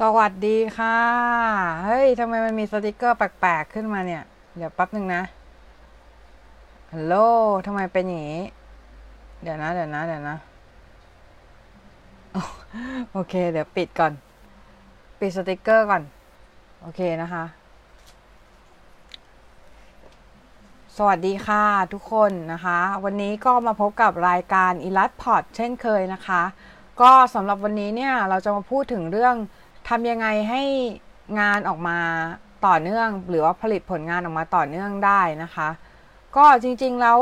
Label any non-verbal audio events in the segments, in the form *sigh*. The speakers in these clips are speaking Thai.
สวัสดีค่ะ เฮ้ยทำไมมันมีสติกเกอร์แปลกๆขึ้นมาเนี่ย เดี๋ยวแป๊บหนึ่งนะฮัลโหลทำไมเป็นอย่างนี้ เดี๋ยวนะ เดี๋ยวนะ เดี๋ยวนะ โอเค เดี๋ยวปิดก่อน ปิดสติกเกอร์ก่อน โอเคนะคะ สวัสดีค่ะทุกคนนะคะ วันนี้ก็มาพบกับรายการ e l a s p o t เช่นเคยนะคะ ก็สำหรับวันนี้เนี่ย เราจะมาพูดถึงเรื่อง ทำยังไงให้งานออกมาต่อเนื่อง หรือว่าผลิตผลงานออกมาต่อเนื่องได้นะคะ ก็จริงๆแล้ว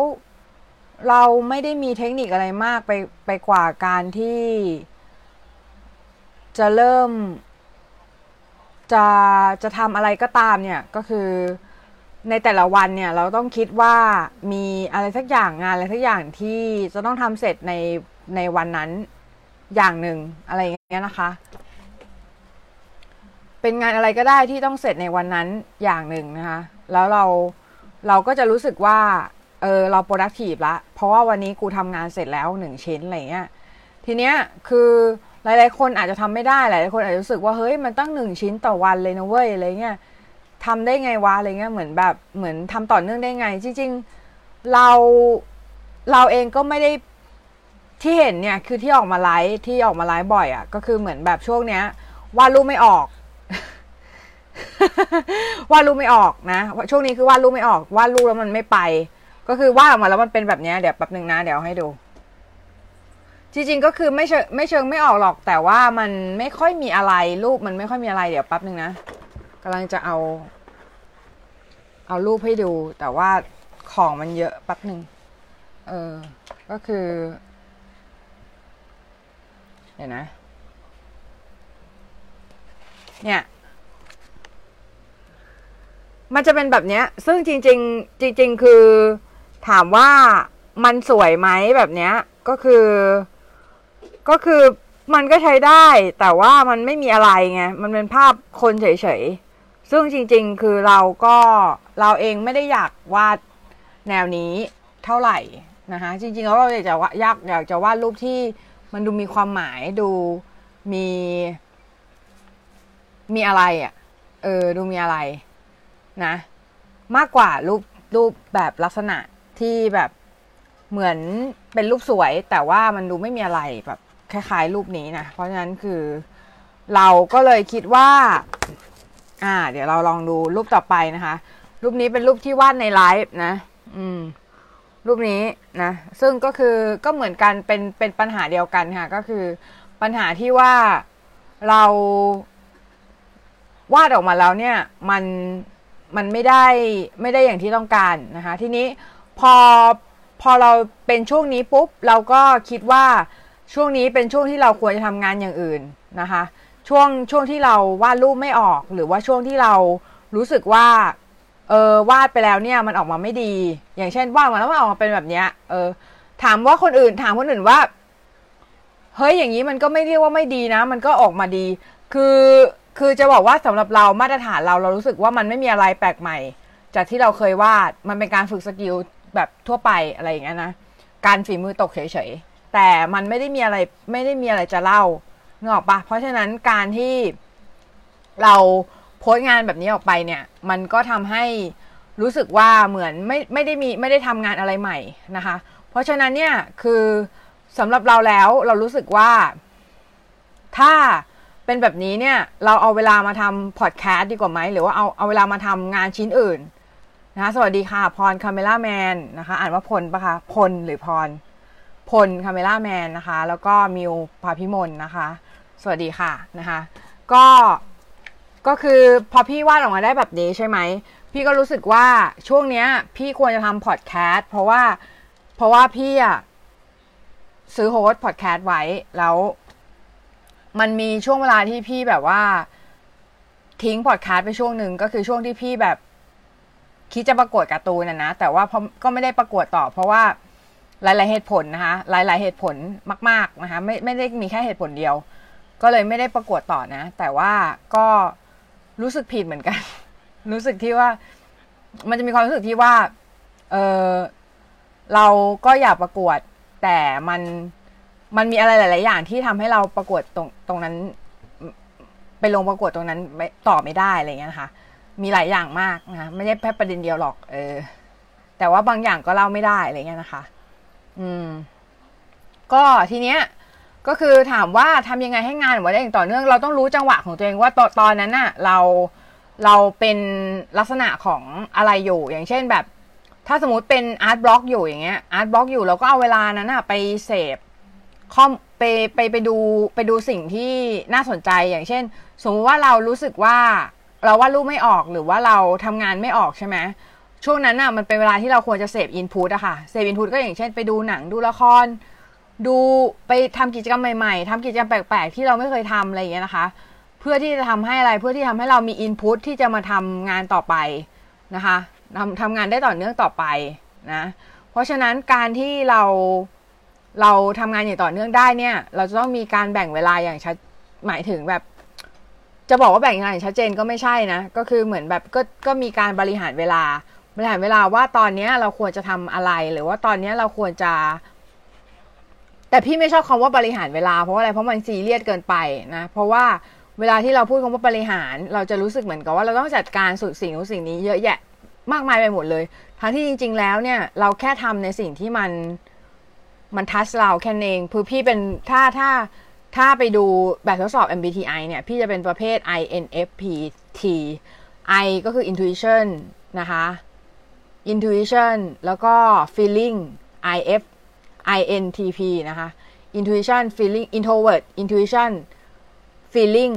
เราไม่ได้มีเทคนิคอะไรมากไปไปกว่าการที่ จะเริ่ม จะจะทำอะไรก็ตามเนี่ยก็คือในแต่ละวันเนี่ยเราต้องคิดว่ามีอะไรสักอย่างงานอะไรสักอย่างที่จะต้องทำเสร็จในในวันนั้นอย่างหนึ่งอะไรอย่างเงี้ยนะคะ เป็นงานอะไรก็ได้ที่ต้องเสร็จในวันนั้นอย่างหนึ่งนะคะ แล้วเราเราก็จะรู้สึกว่า เออเรา productive ละ เพราะว่าวันนี้กูทำงานเสร็จแล้วหนึ่งชิ้นอะไรเงี้ย ทีเนี้ยคือหลายๆ คนอาจจะทำไม่ได้ หลายๆคนอาจจะรู้สึกว่าเฮ้ยมันตั้งหนึ่งชิ้นต่อวันเลยนะเว้ยอะไรเงี้ยทำได้ไงวะอะไรเงี้ยเหมือนแบบเหมือนทำต่อเนื่องได้ไง จริง ๆ เราเราเองก็ไม่ได้ที่เห็นเนี่ยคือที่ออกมาไลฟ์ที่ออกมาไลฟ์บ่อยอะ่ะก็คือเหมือนแบบช่วงเนี้ยวาดรูปไม่ออก วาดรูปไม่ออกนะช่วงนี้คือวาดรูปไม่ออกวาดรูปแล้วมันไม่ไป ก็คือวาดออกมาแล้วมันเป็นแบบนี้เดี๋ยวแป๊บหนึ่งนะเดี๋ยวให้ดู จริงๆก็คือไม่เชิงไม่เชิงไม่ออกหรอก แต่ว่ามันไม่ค่อยมีอะไรรูปมันไม่ค่อยมีอะไรเดี๋ยวแป๊บหนึ่งนะกำลังจะเอา เอารูปให้ดู แต่ว่าของมันเยอะแป๊บหนึ่งเออ ก็คือเดี๋ยวนะ เนี่ย มันจะเป็นแบบเนี้ย ซึ่งจริง ๆ จริง ๆ คือถามว่ามันสวยไหมแบบเนี้ย ก็คือ ก็คือมันก็ใช้ได้ แต่ว่ามันไม่มีอะไรไง มันเป็นภาพคนเฉยๆ ซึ่งจริง ๆ คือเราก็เราเองไม่ได้อยากวาดแนวนี้เท่าไหร่นะคะจริงๆแล้วเราอยากจะวาดอยากอยากจะวาดรูปที่มันดูมีความหมายดูมี มีอะไรอะ่ะเออดูมีอะไร นะ มากกว่ารูปรูปแบบลักษณะที่แบบเหมือนเป็นรูปสวย แต่ว่ามันดูไม่มีอะไรแบบคล้ายๆ รูปนี้นะ เพราะฉะนั้นคือเราก็เลยคิดว่า อ่า เดี๋ยวเราลองดูรูปต่อไปนะคะ รูปนี้เป็นรูปที่วาดในไลฟ์นะ อืม รูปนี้นะ ซึ่งก็คือก็เหมือนกันเป็นเป็นปัญหาเดียวกันค่ะ ก็คือปัญหาที่ว่าเราวาดออกมาแล้วเนี่ย มัน มันไม่ได้ไม่ได้อย่างที่ต้องการนะคะทีนี้พอพอเราเป็นช่วงนี้ปุ๊บเราก็คิดว่าช่วงนี้เป็นช่วงที่เราควรจะทำงานอย่างอื่นนะคะช่วงช่วงที่เราวาดรูปไม่ออก หรือว่าช่วงที่เรารู้สึกว่าเออวาดไปแล้วเนี่ยมันออกมาไม่ดี อย่างเช่นวาดมาแล้วมันออกมาเป็นแบบเนี้ยเออถามว่าคนอื่นถามคนอื่นว่าเฮ้ยอย่างนี้มันก็ไม่เรียกว่าไม่ดีนะ มันก็ออกมาดี คือ คือจะบอกว่าสำหรับเรามาตรฐานเราเรารู้สึกว่ามันไม่มีอะไรแปลกใหม่ จากที่เราเคยวาดมันเป็นการฝึกสกิลแบบทั่วไปอะไรอย่างเงี้ยนะการฝีมือตกเฉยๆแต่มันไม่ได้มีอะไรไม่ได้มีอะไรจะเล่าเงออกปะเพราะฉะนั้นการที่เราโพสต์งานแบบนี้ออกไปเนี่ย มันก็ทำให้รู้สึกว่าเหมือนไม่ไม่ได้มีไม่ได้ทำงานอะไรใหม่นะคะ เพราะฉะนั้นเนี่ยคือสำหรับเราแล้วเรารู้สึกว่าถ้า เป็นแบบนี้เนี่ยเราเอาเวลามาทำพอดแคสต์ดีกว่าไหมหรือว่าเอาเอาเวลามาทำงานชิ้นอื่นนะคะสวัสดีค่ะพรคาเมล่าแมนนะคะอ่านว่าพลปะคะพลหรือพรพลคาเมล่าแมนนะคะ แล้วก็มิวพาพิมลนะคะ สวัสดีค่ะนะคะ ก็ก็คือพอพี่วาดออกมาได้แบบนี้ใช่ไหม พี่ก็รู้สึกว่าช่วงเนี้ย พี่ควรจะทำพอดแคสต์เพราะว่าเพราะว่าพี่อะซื้อโฮสต์พอดแคสต์ไว้แล้ว มันมีช่วงเวลาที่พี่แบบว่า ทิ้งพอดแคสต์ไปช่วงหนึ่งก็คือช่วงที่พี่แบบ คิดจะประกวดการ์ตูนนะนะแต่ว่าก็ไม่ได้ประกวดต่อ เพราะว่าหลาย ๆ เหตุผลนะคะ หลาย ๆ เหตุผลมาก ๆนะคะ ไม่ไม่ได้มีแค่เหตุผลเดียว ก็เลยไม่ได้ประกวดต่อนะ แต่ว่าก็รู้สึกผิดเหมือนกัน รู้สึกที่ว่า มันจะมีความรู้สึกที่ว่า เออเราก็อยากประกวด แต่มัน มันมีอะไรหลาย ๆ อย่างที่ทำให้เราประกวดตรงตรงนั้น ไปลงประกวดตรงนั้นไม่ต่อไม่ได้อะไรเงี้ยนะคะมีหลายอย่างมากนะไม่ใช่แค่ประเด็นเดียวหรอก เออ แต่ว่าบางอย่างก็เล่าไม่ได้อะไรเงี้ยนะคะ อืม ก็ทีเนี้ยก็คือถามว่าทำยังไงให้งานออกมาได้อย่างต่อเนื่องเราต้องรู้จังหวะของตัวเองว่าตอนนั้นน่ะ เราเราเป็นลักษณะของอะไรอยู่อย่างเช่นแบบ ถ้าสมมติเป็น art block อยู่อย่างเงี้ย art block อยู่เราก็เอาเวลานั้นน่ะไปเสพ คอไปไปไปดูไปดูสิ่งที่น่าสนใจอย่างเช่น สมมติว่าเรารู้สึกว่าเราว่ารูปไม่ออกหรือว่าเราทำงานไม่ออกใช่ไหมช่วงนั้นน่ะมันเป็นเวลาที่เราควรจะเสพ input อะค่ะเสพ input ก็อย่างเช่น ไปดูหนังดูละคร ดูไปทำกิจกรรมใหม่ๆทำกิจกรรมแปลกๆ ที่เราไม่เคยทำอะไรอย่างเงี้ยนะคะ เพื่อที่จะทำให้อะไรเพื่อที่ทำให้เรามีอินพุตที่จะมาทำงานต่อไปนะคะทำทำงานได้ต่อเนื่องต่อไปนะเพราะฉะนั้นการที่เรา เราทำงานอย่างต่อเนื่องได้เนี่ย เราจะต้องมีการแบ่งเวลาอย่างชัดหมายถึงแบบ จะบอกว่าแบ่งงานอย่างชัดเจนก็ไม่ใช่นะก็คือเหมือนแบบก็ก็มีการบริหารเวลา บริหารเวลาว่าตอนนี้เราควรจะทำอะไร หรือว่าตอนนี้เราควรจะ แต่พี่ไม่ชอบคำว่าบริหารเวลาเพราะอะไรเพราะมันซีเรียสเกินไปนะเพราะว่าเวลาที่เราพูดคำว่าบริหาร เราจะรู้สึกเหมือนกับว่าเราต้องจัดการสุดสิ่งนู้นสิ่งนี้เยอะแยะมากมายไปหมดเลย ทั้งที่จริง ๆ แล้วเนี่ย เราแค่ทำในสิ่งที่มัน มันทัชเราแค่เองคือพี่เป็นถ้าถ้าถ้าไปดูแบบทดสอบ MBTI เนี่ย พี่จะเป็นประเภท INFPT I ก็คือ intuition นะคะ intuition แล้วก็ feeling IF INTP นะคะ intuition feeling introvert intuition feeling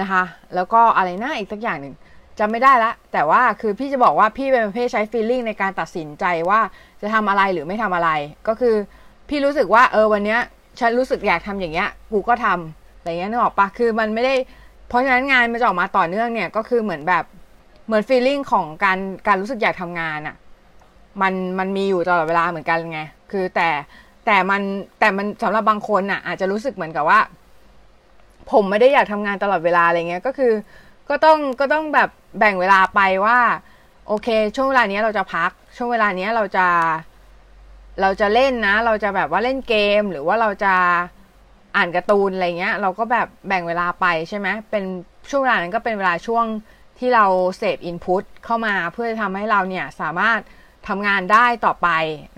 นะคะ แล้วก็อะไรนะอีกสักอย่างหนึ่ง จำไม่ได้ละ แต่ว่าคือพี่จะบอกว่าพี่เป็นประเภทใช้ feeling ในการตัดสินใจว่าจะทำอะไรหรือไม่ทำอะไร ก็คือพี่รู้สึกว่าเออวันเนี้ยฉันรู้สึกอยากทำอย่างเงี้ยกูก็ทำอะไรเงี้ยนึกออกปะคือมันไม่ได้ เพราะฉะนั้นงานมันจะออกมาต่อเนื่องเนี่ยก็คือเหมือนแบบเหมือน feeling ของการการรู้สึกอยากทำงานอะมันมันมีอยู่ตลอดเวลาเหมือนกันไงคือแต่แต่มันแต่มันสำหรับบางคนอะอาจจะรู้สึกเหมือนกับว่า ผมไม่ได้อยากทำงานตลอดเวลาอะไรเงี้ยก็คือ ก็ต้องก็ต้องแบบแบ่งเวลาไปว่า โอเค ช่วงเวลานี้เราจะพัก ช่วงเวลานี้เราจะ เราจะเล่นนะ เราจะแบบว่าเล่นเกม หรือว่าเราจะอ่านการ์ตูนอะไรเงี้ย เราก็แบบแบ่งเวลาไปใช่ไหมเป็นช่วงเวลานั้นก็เป็นเวลาช่วงที่เราเสพอินพุตเข้ามาเพื่อทำให้เราเนี่ยสามารถทำงานได้ต่อไป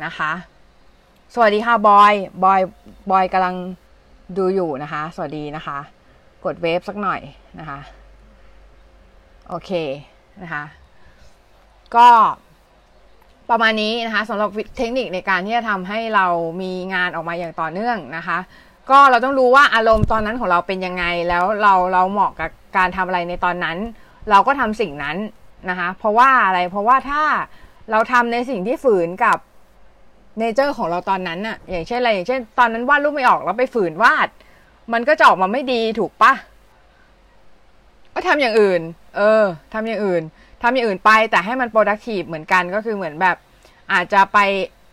นะคะ สวัสดีค่ะบอย บอย บอยกำลังดูอยู่นะคะ สวัสดีนะคะ กดเวฟสักหน่อยนะคะ โอเคนะคะก็ประมาณนี้นะคะสำหรับเทคนิคในการที่จะทำให้เรามีงานออกมาอย่างต่อเนื่องนะคะ ก็เราต้องรู้ว่าอารมณ์ตอนนั้นของเราเป็นยังไง แล้วเราเราเหมาะกับการทำอะไรในตอนนั้น เราก็ทำสิ่งนั้นนะคะ เพราะว่าอะไรเพราะว่าถ้าเราทำในสิ่งที่ฝืนกับเนเจอร์ของเราตอนนั้นอะอย่างเช่นอะไรอย่างเช่น ตอนนั้นวาดรูปไม่ออกแล้วไปฝืนวาด มันก็จะออกมาไม่ดีถูกปะก็ทำอย่างอื่น เออทำอย่างอื่นทำอย่างอื่นไปแต่ให้มัน productive เหมือนกันก็คือเหมือนแบบ อาจจะไป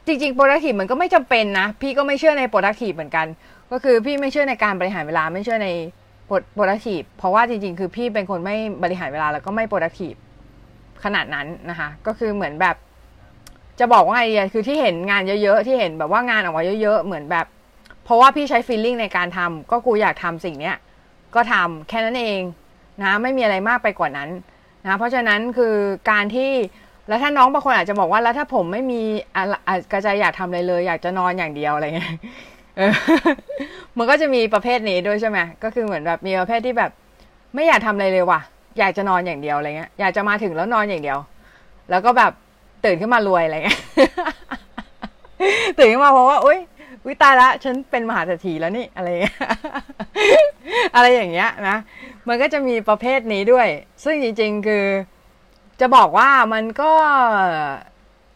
จริงๆ productive มันก็ไม่จำเป็นนะ พี่ก็ไม่เชื่อใน productive เหมือนกัน ก็คือพี่ไม่เชื่อในการบริหารเวลาไม่เชื่อใน productive เพราะว่าจริง ๆ คือพี่เป็นคนไม่บริหารเวลาแล้วก็ไม่ productive ขนาดนั้นนะคะ ก็คือเหมือนแบบ จะบอกว่าไงคือที่เห็นงานเยอะๆที่เห็นแบบว่างานออกมาเยอะๆเหมือนแบบ เพราะว่าพี่ใช้ feeling ในการทำก็กูอยากทำสิ่งเนี้ยก็ทำแค่นั้นเอง นะไม่มีอะไรมากไปกว่านั้นนะเพราะฉะนั้นคือการที่แล้วถ้าน้องบางคนอาจจะบอกว่าแล้วถ้าผมไม่มีกระจายอยากทำอะไรเลย อยากจะนอนอย่างเดียวอะไรเงี้ยมันก็จะมีประเภทนี้ด้วยใช่ไหมก็คือเหมือนแบบมีประเภทที่แบบ ไม่อยากทำอะไรเลยว่ะ อยากจะนอนอย่างเดียวอะไรเงี้ยอยากจะมาถึงแล้วนอนอย่างเดียว แล้วก็แบบตื่นขึ้นมารวยอะไรเงี้ยตื่นขึ้นมาเพราะว่าอุ้ย วิตายละฉันเป็นมหาเศรษฐีแล้วนี่อะไรเงี้ยอะไรอย่างเงี้ยนะ มันก็จะมีประเภทนี้ด้วย ซึ่งจริงๆคือจะบอกว่ามันก็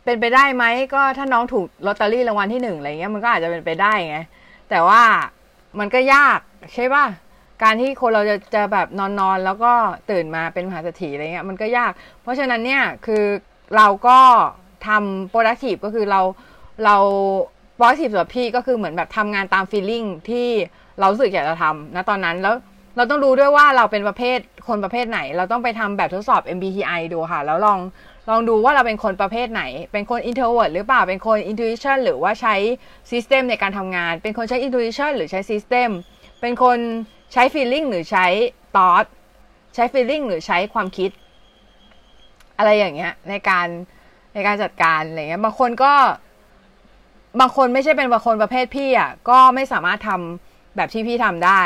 เป็นไปได้ไหมก็ถ้าน้องถูกลอตเตอรี่รางวัลที่หนึ่งอะไรเงี้ยมันก็อาจจะเป็นไปได้ไงแต่ว่ามันก็ยากใช่ป่ะการที่คนเราจะจะแบบนอนนอนแล้วก็ตื่นมาเป็นมหาเศรษฐีอะไรเงี้ยมันก็ยาก เพราะฉะนั้นเนี่ยคือเราก็ทำ productive ก็คือเราเรา productive สำหรับพี่ก็คือเหมือนแบบทำงานตาม feeling ที่เราสึกอยากจะทำนะตอนนั้นแล้วเราต้องรู้ด้วยว่าเราเป็นประเภทคนประเภทไหน เราต้องไปทำแบบทดสอบ MBTI ดูค่ะ แล้วลองลองดูว่าเราเป็นคนประเภทไหน เป็นคน introvert หรือเปล่า เป็นคน intuition หรือว่าใช้ system ในการทำงาน เป็นคนใช้ intuition หรือใช้ system เป็นคนใช้ feeling หรือใช้ thought ใช้ feeling หรือใช้ความคิด อะไรอย่างเงี้ยในการในการจัดการอะไรเงี้ยบางคนก็ บางคนไม่ใช่เป็นบางคนประเภทพี่อะก็ไม่สามารถทำแบบที่พี่ทำได้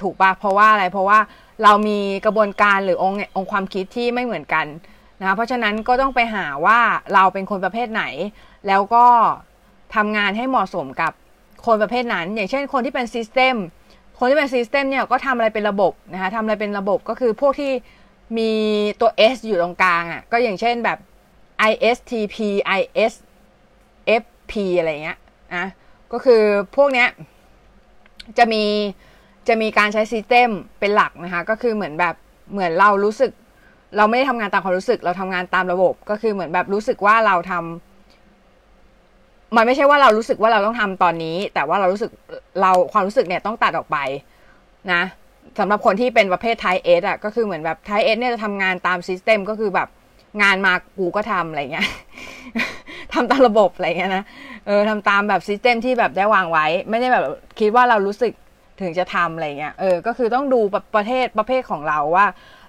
ถูกปะเพราะว่าอะไรเพราะว่าเรามีกระบวนการหรือองค์องความคิดที่ไม่เหมือนกันนะเพราะฉะนั้นก็ต้องไปหาว่าเราเป็นคนประเภทไหน แล้วก็ทำงานให้เหมาะสมกับคนประเภทนั้น อย่างเช่นคนที่เป็น system คนที่เป็น system เนี่ยก็ทำอะไรเป็นระบบนะคะทำอะไรเป็นระบบก็คือพวกที่มีตัว S อยู่ตรงกลางอะ่ะก็อย่างเช่นแบบ ISTP P อะไรเงี้ยนะก็คือพวกเนี้ยจะมีจะมีการใช้ system เป็นหลักนะคะก็คือเหมือนแบบเหมือนเรารู้สึก เราไม่ได้ทำงานตามความรู้สึก เราทำงานตามระบบ ก็คือเหมือนแบบรู้สึกว่าเราทำมันไม่ใช่ว่าเรารู้สึกว่าเราต้องทำตอนนี้ แต่ว่าเรารู้สึกเราความรู้สึกเนี่ยต้องตัดออกไปนะสำหรับคนที่เป็นประเภท type S อะก็คือเหมือนแบบ type S เนี่ยจะทำงานตาม system ก็คือแบบงานมากูก็ทำอะไรเงี้ย ทำตามระบบอะไรเงี้ยนะเออทำตามแบบ system ที่แบบได้วางไว้ ไม่ได้แบบคิดว่าเรารู้สึกถึงจะทำอะไรเงี้ยเออก็คือต้องดูประเภทประเภทของเราว่า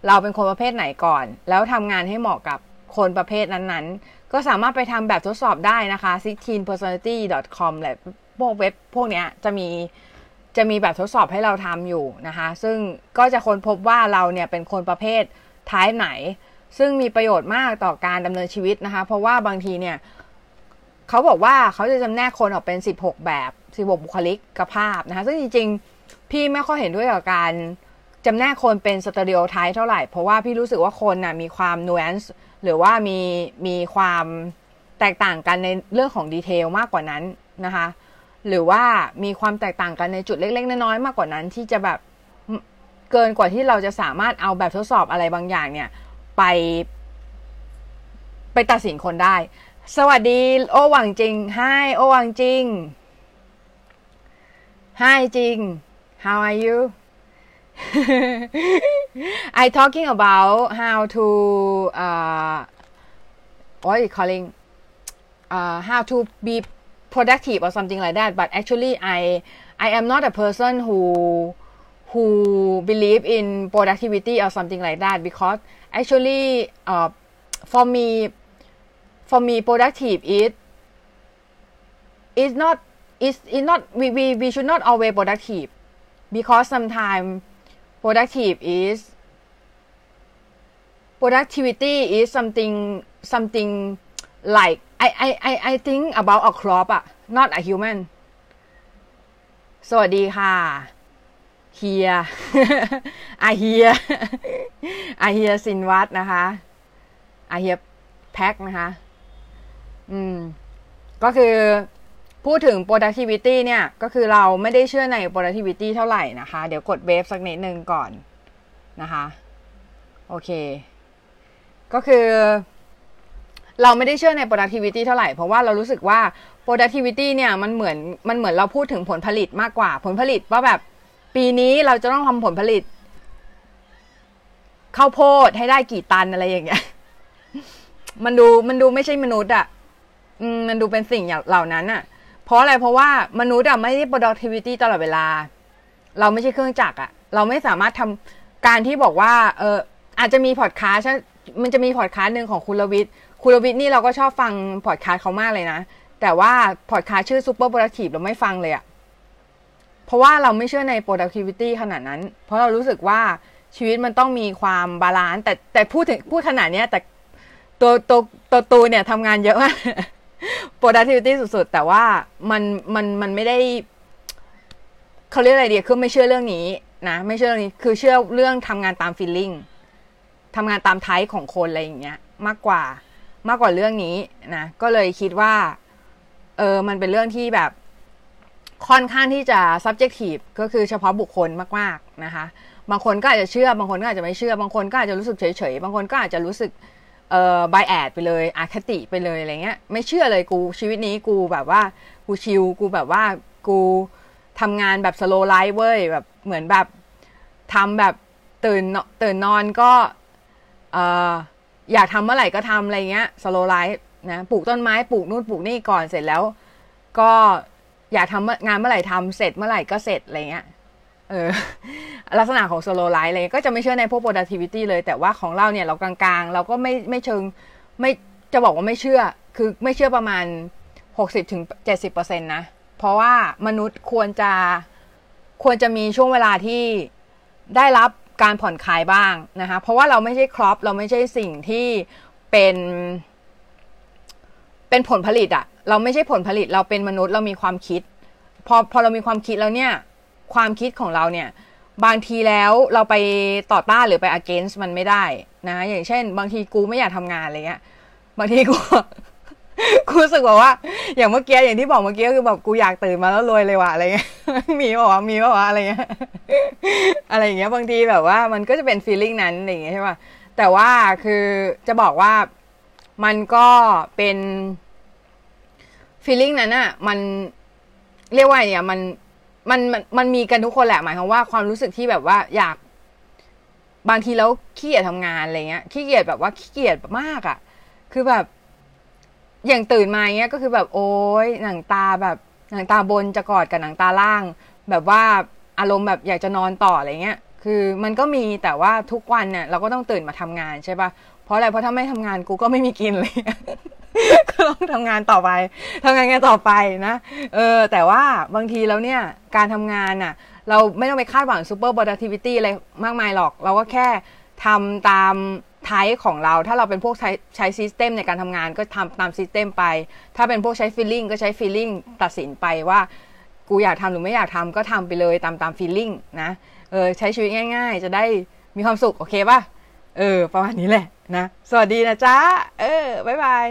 เราเป็นคนประเภทไหนก่อน แล้วทำงานให้เหมาะกับคนประเภทนั้นๆ ก็สามารถไปทำแบบทดสอบได้นะคะ 16personality.com แหละพวกเว็บพวกเนี้ยจะมีจะมีแบบทดสอบให้เราทำอยู่นะคะ ซึ่งก็จะค้นพบว่าเราเนี่ยเป็นคนประเภทท้ายไหน ซึ่งมีประโยชน์มากต่อการดำเนินชีวิตนะคะ เพราะว่าบางทีเนี่ย เขาบอกว่าเขาจะจำแนกคนออกเป็น 16 แบบ 16 บุคลิกภาพนะคะ ซึ่งจริงๆ พี่ไม่ค่อยเห็นด้วยกับการจำแนกคนเป็น stereotype เท่าไหร่ เพราะว่าพี่รู้สึกว่าคนนะ่ะมีความ nuance หรือว่ามีมีความแตกต่างกันในเรื่องของ detail มากกว่านั้นนะคะ หรือว่ามีความแตกต่างกันในจุดเล็ก ๆ น้อยๆมากกว่านั้น ที่จะแบบเกินกว่าที่เราจะสามารถเอาแบบทดสอบอะไรบางอย่างเนี่ย ไป ไปตัดสินคนได้ สวัสดี โอหวังจริง Hi โอหวังจริง Hi จริง How are you *laughs* I talking about how to uh, what you calling uh, how to be productive or something like that but actually I I am not a person who who believe in productivity or something like that because actually uh, for me for me productive is is not is is not we, we we should not always productive because sometimes productive is productivity is something something like I I I I think about a crop อะ not a human สวัสดีค่ะเฮียอาเฮียอาเฮียสินวัตนะคะอาเฮียแพ็คนะคะ อืม ก็คือพูดถึง productivity เนี่ย ก็คือเราไม่ได้เชื่อใน productivity เท่าไหร่นะคะ เดี๋ยวกดเวฟสักนิดนึงก่อนนะคะ โอเค ก็คือ เราไม่ได้เชื่อใน productivity เท่าไหร่ เพราะว่าเรารู้สึกว่า productivity เนี่ยมันเหมือนมันเหมือนเราพูดถึงผลผลิตมากกว่า ผลผลิตว่าแบบปีนี้เราจะต้องทำผลผลิตข้าวโพดให้ได้กี่ตันอะไรอย่างเงี้ย มันดูมันดูไม่ใช่มนุษย์อะ มันดูเป็นสิ่งอย่างเหล่านั้นอะเพราะอะไรเพราะว่ามนุษย์อะไม่ได้ productivity ตลอดเวลา เราไม่ใช่เครื่องจักรอะเราไม่สามารถทำการที่บอกว่า เอออาจจะมีพอดคาสต์มันจะมีพอดคาสต์หนึ่งของคุณลวิทย์คุณลวิทย์นี่เราก็ชอบฟังพอดคาสต์เขามากเลยนะ แต่ว่าพอดคาสต์ชื่อ super productive เราไม่ฟังเลยอะเพราะว่าเราไม่เชื่อใน productivity ขนาดนั้น เพราะเรารู้สึกว่าชีวิตมันต้องมีความ balance แต่แต่พูดถึงพูดขนาดนี้แต่ตัวตัวตัวตูเนี่ยทำงานเยอะมาก productivity สุดๆ แต่ว่ามันมันมันไม่ได้เขาเรียกอะไรดีคือไม่เชื่อเรื่องนี้นะไม่เชื่อเรื่องนี้คือเชื่อเรื่องทำงานตาม feeling ทำงานตาม type ของคนอะไรอย่างเงี้ย มากกว่ามากกว่าเรื่องนี้นะก็เลยคิดว่าเออมันเป็นเรื่องที่แบบค่อนข้างที่จะ subjective ก็คือเฉพาะบุคคลมากๆนะคะ บางคนก็อาจจะเชื่อบางคนก็อาจจะไม่เชื่อบางคนก็อาจจะรู้สึกเฉยๆบางคนก็อาจจะรู้สึก เอ่อ bias ไปเลยอคติไปเลยอะไรเงี้ยไม่เชื่อเลยกูชีวิตนี้กูแบบว่ากู chill กูแบบว่ากูทำงานแบบ slow life เว้ยแบบเหมือนแบบทำแบบตื่นตื่นนอนก็เอ่ออยากทำเมื่อไหร่ก็ทำอะไรเงี้ยสโลไลฟ์นะปลูกต้นไม้ปลูกนู่นปลูกนี่ก่อนเสร็จแล้ว ก็อยากทำงานเมื่อไหร่ทำเสร็จเมื่อไหร่ก็เสร็จอะไรเงี้ยเออ ลักษณะของ slow life เลยก็จะไม่เชื่อในพวก productivity เลย แต่ว่าของเราเนี่ยเรากลางๆ เราก็ไม่ไม่เชิงไม่จะบอกว่าไม่เชื่อ คือไม่เชื่อประมาณ 60-70%นะ เพราะว่ามนุษย์ควรจะควรจะมีช่วงเวลาที่ได้รับการผ่อนคลายบ้างนะคะ เพราะว่าเราไม่ใช่ครอปเราไม่ใช่สิ่งที่เป็นเป็นผลผลิตอะเราไม่ใช่ผลผลิตเราเป็นมนุษย์เรามีความคิด พอพอเรามีความคิดแล้วเนี่ย ความคิดของเราเนี่ย บางทีแล้วเราไปต่อต้านหรือไป against มันไม่ได้นะ อย่างเช่น บางทีกูไม่อยากทำงานอะไรเงี้ย บางทีกูกูรู้สึกแบบว่า อย่างเมื่อกี้อย่างที่บอกเมื่อกี้คือแบบกูอยากตื่นมาแล้วรวยเลยว่ะอะไรเงี้ยมีบอกว่ามีบอกว่าอะไรเงี้ยอะไรอย่างเงี้ยบางทีแบบว่ามันก็จะเป็น feeling นั้นอะไรเงี้ยใช่ป่ะแต่ว่าคือจะบอกว่ามันก็เป็น feeling นั้นอะมันเรียกว่าเนี่ยมัน มันมันมันมีกันทุกคนแหละหมายความว่าความรู้สึกที่แบบว่าอยาก บางทีแล้วขี้เกียจทำงานอะไรเงี้ยขี้เกียจแบบว่าขี้เกียจมากอะคือแบบ อย่างตื่นมาเงี้ยก็คือแบบโอ้ยหนังตาแบบหนังตาบนจะกอดกับหนังตาล่าง แบบว่าอารมณ์แบบอยากจะนอนต่ออะไรเงี้ยคือมันก็มีแต่ว่าทุกวันเนี่ยเราก็ต้องตื่นมาทำงานใช่ปะเพราะอะไรเพราะถ้าไม่ทำงานกูก็ไม่มีกินเลย ต้องทำงานต่อไปทำงานกันต่อไปนะ เออ แต่ว่าบางทีแล้วเนี่ย การทำงานน่ะ เราไม่ต้องไปคาดหวัง super productivity อะไรมากมายหรอก เราก็แค่ทำตาม type ของเรา ถ้าเราเป็นพวกใช้ใช้ system ในการทำงานก็ทำตาม system ไป ถ้าเป็นพวกใช้ feeling ก็ใช้ feeling ตัดสินไปว่า กูอยากทำหรือไม่อยากทำก็ทำไปเลยตามตาม feeling นะ เออ ใช้ชีวิตง่าย ๆ จะได้มีความสุข โอเคป่ะ เออ ประมาณนี้แหละนะ สวัสดีนะจ๊ะ เออ บ๊ายบาย